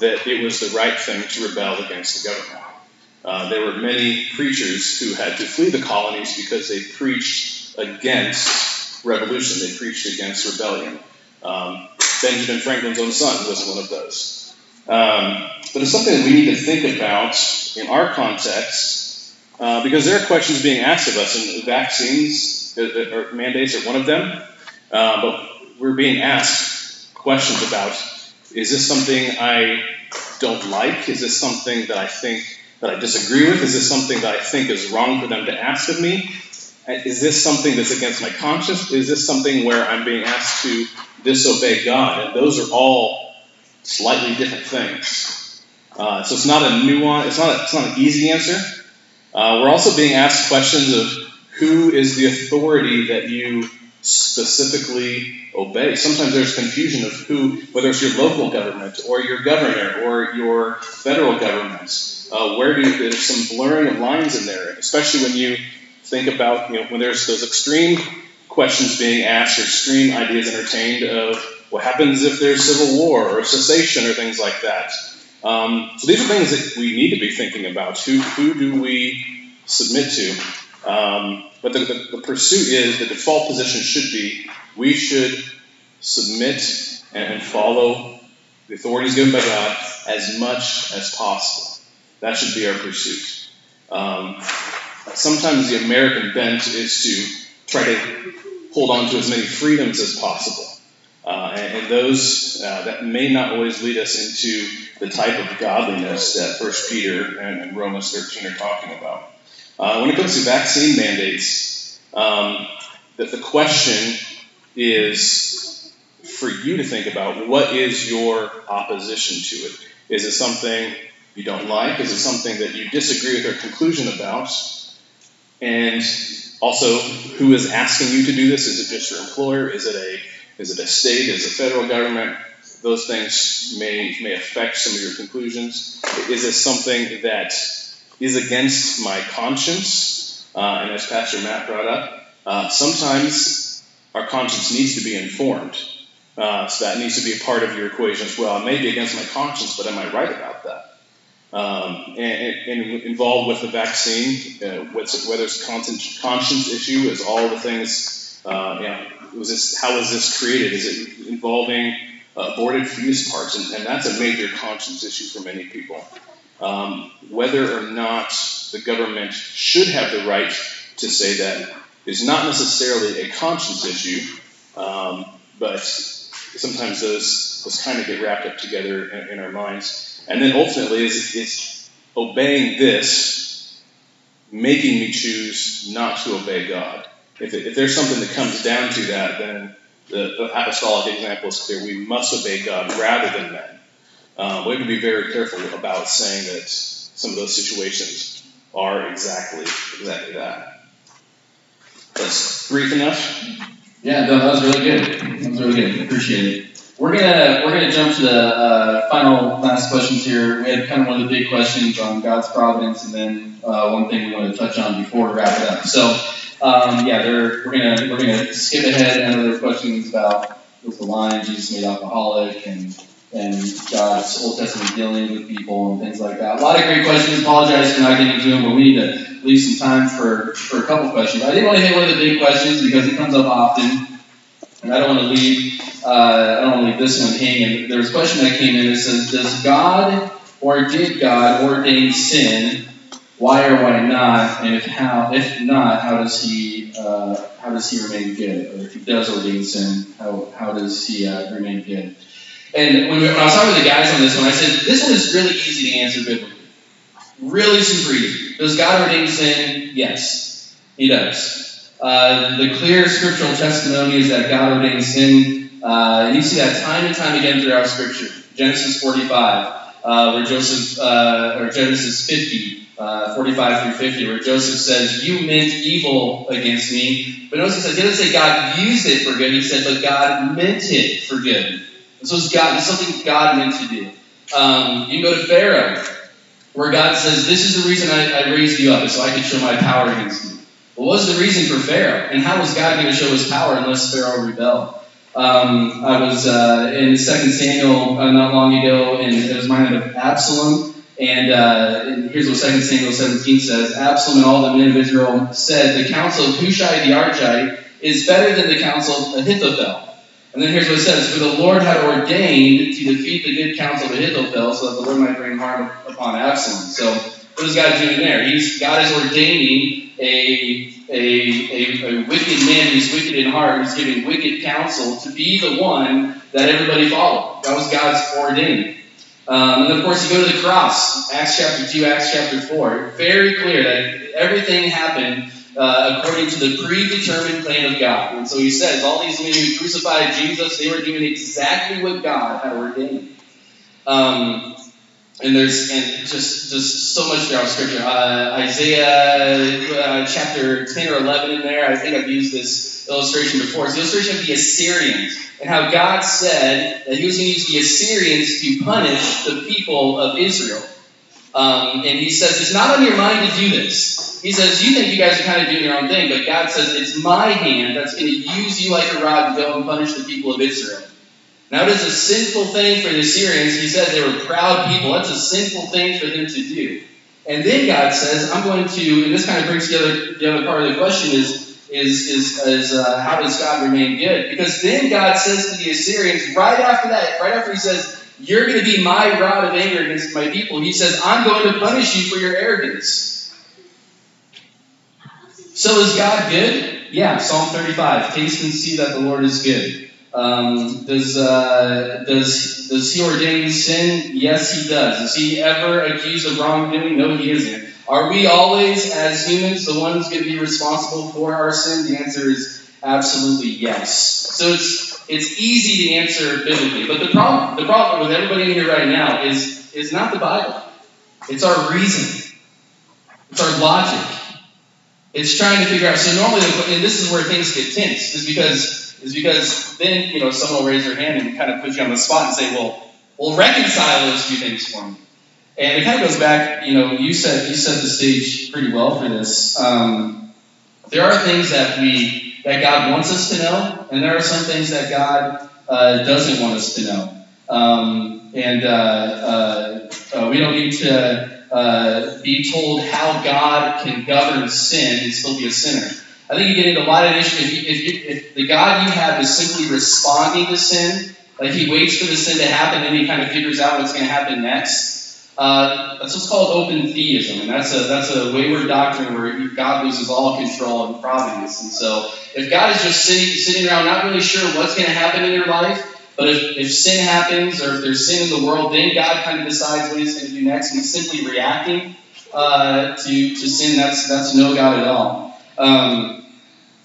that it was the right thing to rebel against the government. Uh, there were many preachers who had to flee the colonies because they preached against revolution, they preached against rebellion. Um, Benjamin Franklin's own son was one of those. Um, but it's something that we need to think about in our context uh, because there are questions being asked of us, and vaccines uh, uh, or mandates are one of them. Uh, but we're being asked questions about is this something I don't like? Is this something that I think that I disagree with? Is this something that I think is wrong for them to ask of me? Is this something that's against my conscience? Is this something where I'm being asked to disobey God? And those are all slightly different things. Uh, so it's not a nuance. It's not. A, it's not an easy answer. Uh, we're also being asked questions of who is the authority that you specifically obey. Sometimes there's confusion of who, whether it's your local government or your governor or your federal government. Uh, where do there's some blurring of lines in there, especially when you think about you know when there's those extreme questions being asked or extreme ideas entertained of what happens if there's civil war or cessation or things like that. Um, so these are things that we need to be thinking about. Who who do we submit to? Um, but the, the, the, pursuit is the default position should be we should submit and, follow the authorities given by God as much as possible. That should be our pursuit. Um, sometimes the American bent is to try to hold on to as many freedoms as possible. Uh, and, and, those uh, that may not always lead us into the type of godliness that First Peter and, and Romans 13 are talking about. Uh, when it comes to vaccine mandates, um, that the question is for you to think about what is your opposition to it? Is it something you don't like? Is it something that you disagree with their conclusion about? And also, who is asking you to do this? Is it just your employer? Is it a is it a state? Is it federal government? Those things may may affect some of your conclusions. Is it something that is against my conscience? Uh, and as Pastor Matt brought up, uh, sometimes our conscience needs to be informed. Uh, so that needs to be a part of your equation as well. It may be against my conscience, but am I right about that? Um, and, and, involved with the vaccine, uh, whether it's a conscience issue, is all the things. Uh, you know, was this how was this created? Is it involving aborted fetus parts? And, and, that's a major conscience issue for many people. Um, whether or not the government should have the right to say that is not necessarily a conscience issue, um, but sometimes those those kind of get wrapped up together in, in our minds. And then ultimately, is, is obeying this making me choose not to obey God? If, it, if there's something that comes down to that, then the, the apostolic example is clear. We must obey God rather than men. Um, we have to be very careful about saying that some of those situations are exactly exactly that. That's brief enough. Yeah, no, that was really good. That was really good. Appreciate it. We're gonna we're gonna jump to the uh, final last questions here. We had kind of one of the big questions on God's providence, and then uh, one thing we want to touch on before we wrap it up. So, um, yeah, we're gonna we're gonna skip ahead. Know questions about was the line Jesus made alcoholic and and God's Old Testament dealing with people and things like that. A lot of great questions. Apologize for not getting to them, but we need to leave some time for, for a couple questions. I didn't want to hit one of the big questions because it comes up often, and I don't want to leave uh, I don't want to leave this one hanging. There was a question that came in that says, Does God or did God ordain sin? Why or why not? And if how, if not, how does he uh, how does he remain good? Or if he does ordain sin, how, how does he uh, remain good? And when, when I was talking to the guys on this one, I said this one is really easy to answer biblically. Really super easy. Does God ordain sin? Yes, He does. Uh, the clear scriptural testimony is that God ordains sin. Uh, you see that time and time again throughout Scripture. Genesis 45, uh, where Joseph, uh, or Genesis 50, uh, 45 through 50, where Joseph says, You meant evil against me. But notice said, he didn't say God used it for good. He said, But God meant it for good. And so it's, God, it's something God meant to do. Um, you go to Pharaoh, where God says, This is the reason I, I raised you up, so I could show my power against you. What was the reason for Pharaoh? And how was God going to show his power unless Pharaoh rebelled? Um, I was uh, in Second Samuel uh, not long ago, and it was reminded of Absalom. And, uh, and here's what Second Samuel 17 says Absalom and all the men of Israel said, The counsel of Hushai the Archite is better than the counsel of Ahithophel. And then here's what it says For the Lord had ordained to defeat the good counsel of Ahithophel so that the Lord might bring harm upon Absalom. So, what is God doing there? He's, God is ordaining a, a, a, a wicked man who's wicked in heart, who's giving wicked counsel, to be the one that everybody followed. That was God's ordaining. Um, and of course, you go to the cross, Acts chapter 2, Acts chapter 4. Very clear that everything happened uh, according to the predetermined plan of God. And so he says, all these men who crucified Jesus, they were doing exactly what God had ordained. Um, and there's and just just so much throughout Scripture. Uh, Isaiah uh, chapter 10 or 11 in there. I think I've used this illustration before. It's the illustration of the Assyrians and how God said that He was going to use the Assyrians to punish the people of Israel. Um, and He says it's not on your mind to do this. He says you think you guys are kind of doing your own thing, but God says it's my hand that's going to use you like a rod to go and punish the people of Israel. Now, it is a sinful thing for the Assyrians. He said they were proud people. That's a sinful thing for them to do. And then God says, I'm going to, and this kind of brings together the other part of the question is, is, is, is uh, how does God remain good? Because then God says to the Assyrians, right after that, right after he says, You're going to be my rod of anger against my people, he says, I'm going to punish you for your arrogance. So is God good? Yeah, Psalm 35. Taste and see that the Lord is good. Um, does, uh, does, does he ordain sin? Yes, he does. Is he ever accused of wrongdoing? No, he isn't. Are we always, as humans, the ones going to be responsible for our sin? The answer is absolutely yes. So it's it's easy to answer biblically. But the problem the problem with everybody in here right now is is not the Bible. It's our reason. It's our logic. It's trying to figure out. So normally, and this is where things get tense, is because is because then you know someone will raise their hand and kind of put you on the spot and say, well, well, reconcile those two things for me. And it kind of goes back. You know, you said you set the stage pretty well for this. Um, there are things that we that God wants us to know, and there are some things that God uh, doesn't want us to know. Um, and uh, uh, uh we don't need to uh, be told how God can govern sin and still be a sinner. I think you get into a lot of issues. If, if, if the God you have is simply responding to sin, like he waits for the sin to happen and he kind of figures out what's going to happen next, uh, that's what's called open theism, and that's a that's a wayward doctrine where God loses all control and providence. And so, if God is just sitting sitting around, not really sure what's going to happen in your life, but if, if sin happens or if there's sin in the world, then God kind of decides what he's going to do next. And simply reacting uh, to, to sin. That's, that's no God at all. Um,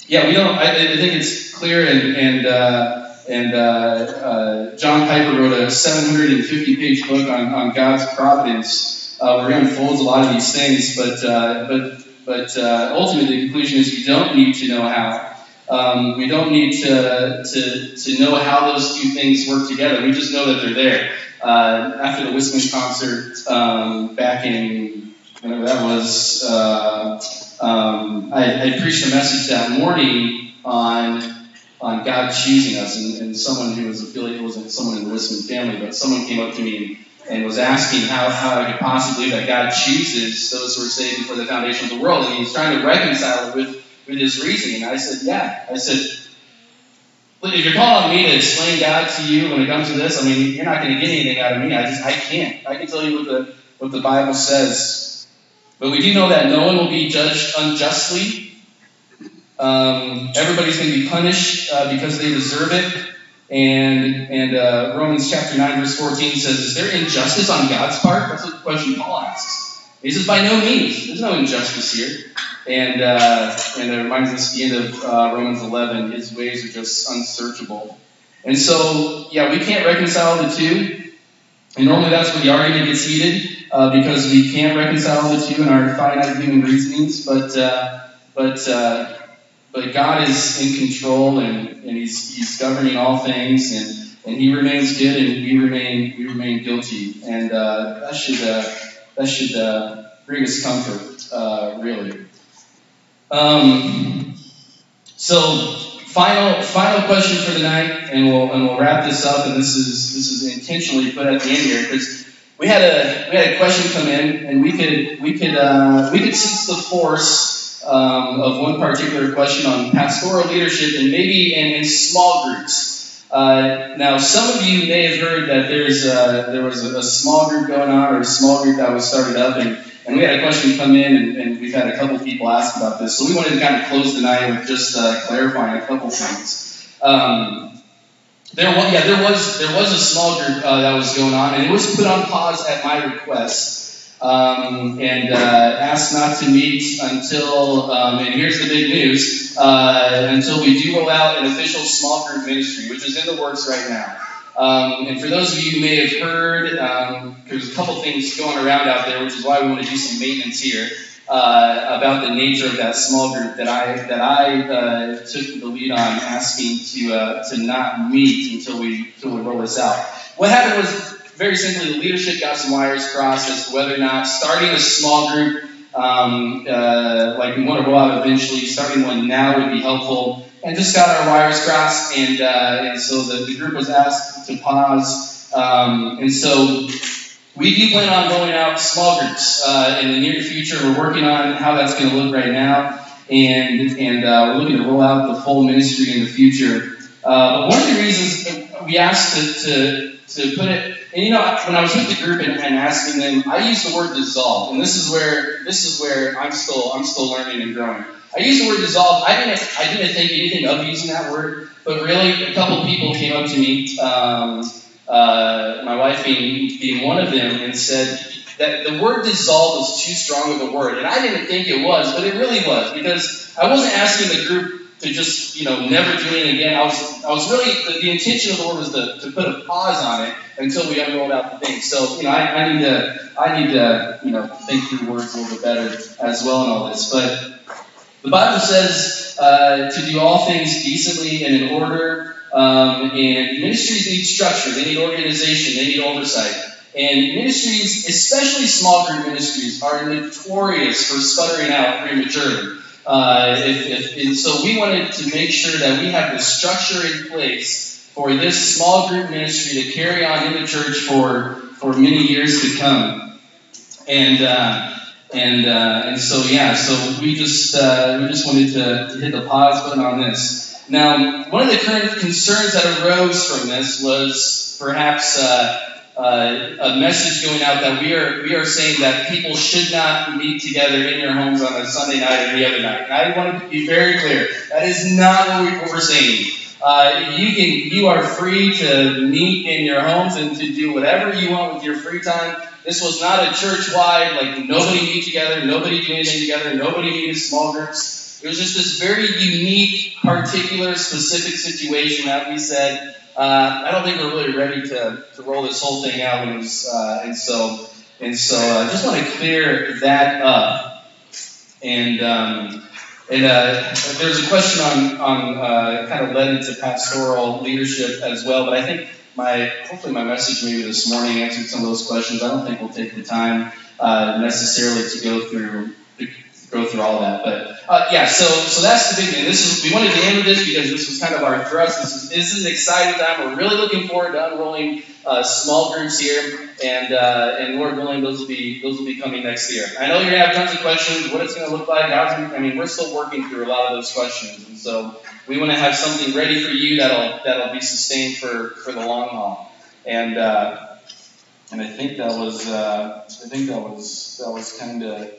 yeah, we don't, I, I, think it's clear, and, and, uh, and uh, uh John Piper wrote a 750 page book on, on God's providence uh, where he unfolds a lot of these things. But, uh, but, but ultimately, the conclusion is you don't need to know how. Um, we don't need to, to, to know how those two things work together. We just know that they're there. Uh, after the Wiseman concert um, back in whenever that was, uh, um, I, I, preached a message that morning on on God choosing us, and, and someone who was affiliated wasn't someone in the Wiseman family, but someone came up to me and, was asking how, how I could possibly that God chooses those who are saved before the foundation of the world, and he was trying to reconcile it with with his reasoning. I said, Yeah. I said, if you're calling on me to explain God to you when it comes to this, I mean, you're not going to get anything out of me. I just, I can't. I can tell you what the what the Bible says, but we do know that no one will be judged unjustly. Um, everybody's going to be punished uh, because they deserve it. And and uh, Romans chapter nine verse fourteen says, "Is there injustice on God's part?" That's what the question Paul asks. He says, "By no means. There's no injustice here." And, uh, and it reminds us the end of uh, Romans 11, his ways are just unsearchable. And so, yeah, we can't reconcile the two. And normally that's where the argument gets heated uh, because we can't reconcile the two in our finite human reasonings. But, uh, but, uh, but God is in control and, and he's, he's governing all things. And, and he remains good and we remain, we remain guilty. And uh, that should, that should bring us comfort, really. Um, so final final question for the night, and we'll and we'll wrap this up. And this is this is intentionally put at the end here because we had a we had a question come in, and we could we could uh, we could sense the force um, of one particular question on pastoral leadership, and maybe in, in small groups. Uh, now, some of you may have heard that there's a, there was a, a small group going on, or a small group that was started up, and and we had a question come in, and, and we've had a couple people ask about this. So we wanted to kind of close the night with just uh, clarifying a couple things. Um, there was, yeah, there was there was a small group uh, that was going on, and it was put on pause at my request, um, and uh, asked not to meet until. Um, and here's the big news: uh, until we do out an official small group ministry, which is in the works right now. Um, and for those of you who may have heard, um, there's a couple things going around out there, which is why we want to do some maintenance here uh, about the nature of that small group that I that I uh, took the lead on, asking to uh, to not meet until we until we roll this out. What happened was very simply the leadership got some wires crossed as to whether or not starting a small group, um, uh, like we want to roll out eventually, starting one now would be helpful and just got our wires crossed, and, uh, and so the, the group was asked to pause. Um, and so we do plan on rolling out small groups uh, in the near future. We're working on how that's going to look right now, and, and uh, we're looking to roll out the full ministry in the future. Uh, but one of the reasons we asked to, to, to put it, and you know, when I was with the group and, and asking them, I used the word dissolve, and this is where this is where I'm still I'm still learning and growing. I use the word dissolve. I didn't, I didn't think anything of using that word, but really, a couple people came up to me, um, uh, my wife being, being one of them, and said that the word dissolve was too strong of a word. And I didn't think it was, but it really was, because I wasn't asking the group to just you know never do it again. I was I was really the, the intention of the word was to, to put a pause on it until we unrolled out the thing. So you know I, I need to I need to you know think through words a little bit better as well in all this. But the Bible says uh, to do all things decently and in order. Um, and ministries need structure. They need organization. They need oversight. And ministries, especially small group ministries, are notorious for sputtering out prematurely. Uh, if, if, so we wanted to make sure that we have the structure in place for this small group ministry to carry on in the church for, for many years to come. And uh, and uh, and so yeah, so we just uh, we just wanted to, to hit the pause button on this. Now, one of the current concerns that arose from this was perhaps uh, uh, a message going out that we are we are saying that people should not meet together in your homes on a Sunday night or any other night. And I want to be very clear. That is not what we're saying. Uh, you can you are free to meet in your homes and to do whatever you want with your free time. This was not a church wide like nobody meet together, nobody do anything together, nobody meet in small groups. It was just this very unique, particular, specific situation that we said uh, I don't think we're really ready to, to roll this whole thing out. And, uh, and so, and so uh, I just want to clear that up. And, um, and uh, there's a question on, on uh, kind of led into pastoral leadership as well, but I think my hopefully my message maybe this morning answered some of those questions. I don't think we'll take the time uh, necessarily to go through go through all that. But uh, yeah, so so that's the big thing. This is we wanted to end with this because this was kind of our thrust. This is this is an exciting time. We're really looking forward to unrolling uh, small groups here, and uh, and Lord willing, those will be those will be coming next year. I know you're gonna have tons of questions. What it's gonna look like? How's I mean, we're still working through a lot of those questions, and so we want to have something ready for you that'll that'll be sustained for for the long haul. And uh, and I think that was uh, I think that was that was kind of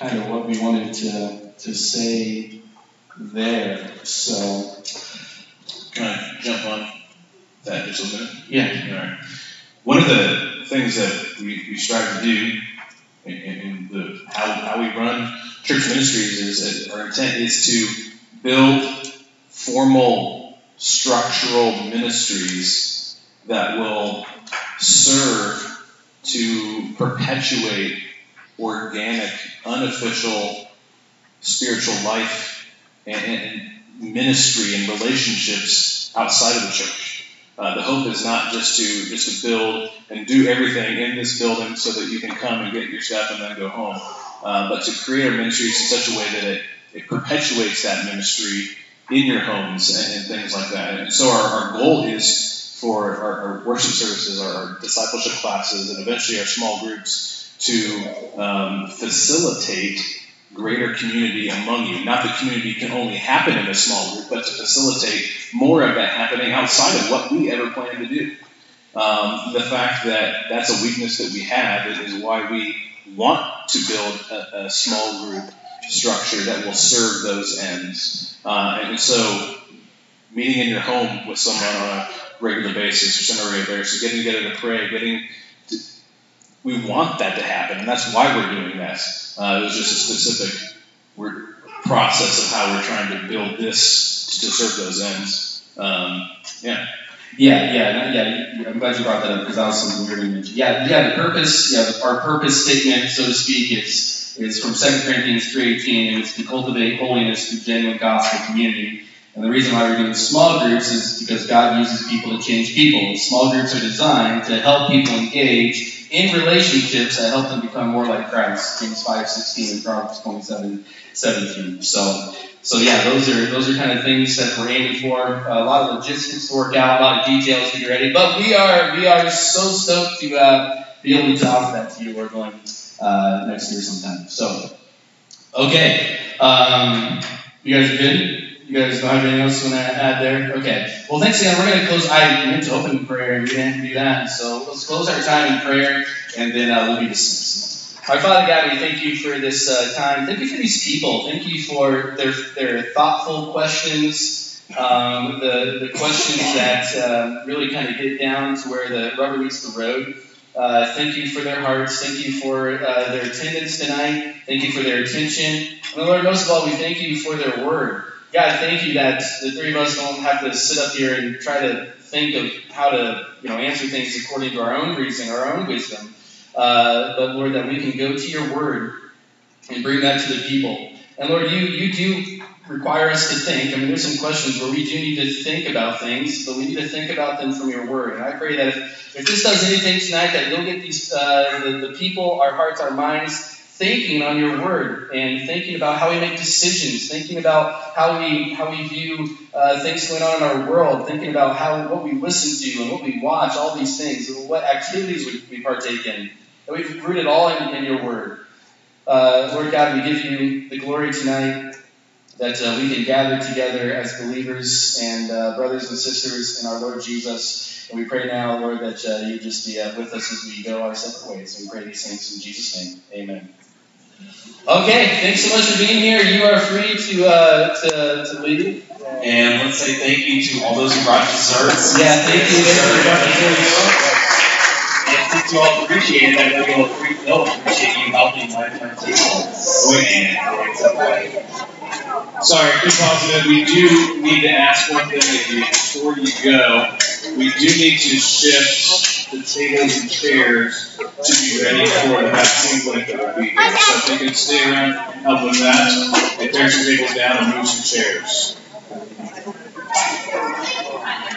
kind of what we wanted to, to say there. So, can I jump on that just a minute? Yeah. All right. One of the things that we, we strive to do in, in the how, how we run church ministries is that our intent is to build formal structural ministries that will serve to perpetuate organic, unofficial spiritual life and, ministry and relationships outside of the church. Uh, the hope is not just to just to build and do everything in this building so that you can come and get your stuff and then go home, uh, but to create our ministries in such a way that it, it perpetuates that ministry in your homes and, and things like that. And so our, our goal is for our, our worship services, our discipleship classes, and eventually our small groups to um, facilitate greater community among you. Not that community can only happen in a small group, but to facilitate more of that happening outside of what we ever plan to do. Um, the fact that that's a weakness that we have is why we want to build a, a small group structure that will serve those ends. Uh, and so, meeting in your home with someone on a regular basis or semi-regular basis, getting together to pray, getting we want that to happen, and that's why we're doing this. Uh, it was just a specific process of how we're trying to build this to serve those ends. Um, yeah. Yeah, yeah, yeah. I'm glad you brought that up because that was something we were going to. Yeah, yeah. The purpose, yeah, our purpose statement, so to speak, is is from 2 Corinthians 3:18, and it's to cultivate holiness through genuine gospel community. And the reason why we're doing small groups is because God uses people to change people. Small groups are designed to help people engage in relationships that help them become more like Christ. James 5, 16 and Proverbs 27, 17. So, so yeah, those are those are kind of things that we're aiming for. Uh, a lot of logistics to work out, a lot of details to get ready. But we are we are so stoked to uh, be able to offer that to you. We're going uh, next year sometime. So, okay, um, you guys are good. You guys don't have anything else you want to add there? Okay. Well, thanks again. We're going to close. I meant to open prayer, and we didn't do that. So let's close our time in prayer, and then uh, we'll be dismissed. Our Father God, we thank you for this uh, time. Thank you for these people. Thank you for their, their thoughtful questions, um, the, the questions that uh, really kind of get down to where the rubber meets the road. Uh, thank you for their hearts. Thank you for uh, their attendance tonight. Thank you for their attention. And Lord, most of all, we thank you for their word. God, thank you that the three of us don't have to sit up here and try to think of how to, you know, answer things according to our own reason, our own wisdom. Uh, but Lord, that we can go to your word and bring that to the people. And Lord, you you do require us to think. I mean, there's some questions where we do need to think about things, but we need to think about them from your word. And I pray that if, if this does anything tonight, that you'll get these uh, the, the people, our hearts, our minds thinking on your word and thinking about how we make decisions, thinking about how we how we view uh, things going on in our world, thinking about how what we listen to and what we watch, all these things, what activities we, we partake in. That we've rooted all in, in your word. Uh, Lord God, we give you the glory tonight that uh, we can gather together as believers and uh, brothers and sisters in our Lord Jesus. And we pray now, Lord, that uh, you just be uh, with us as we go our separate ways. We pray these things in Jesus' name. Amen. Okay, thanks so much for being here. You are free to uh, to, to leave. And let's say thank you to all those who brought desserts. Yeah, thank you. And since you all appreciate it, I know you'll appre- they'll appreciate you helping Lifetime. And Sorry, quick pause We do need to ask one thing of you before you go. We do need to shift the tables and chairs to be ready for it. That seems like it would be good. So if they can stay around and help with that, they tear some tables down and move some chairs.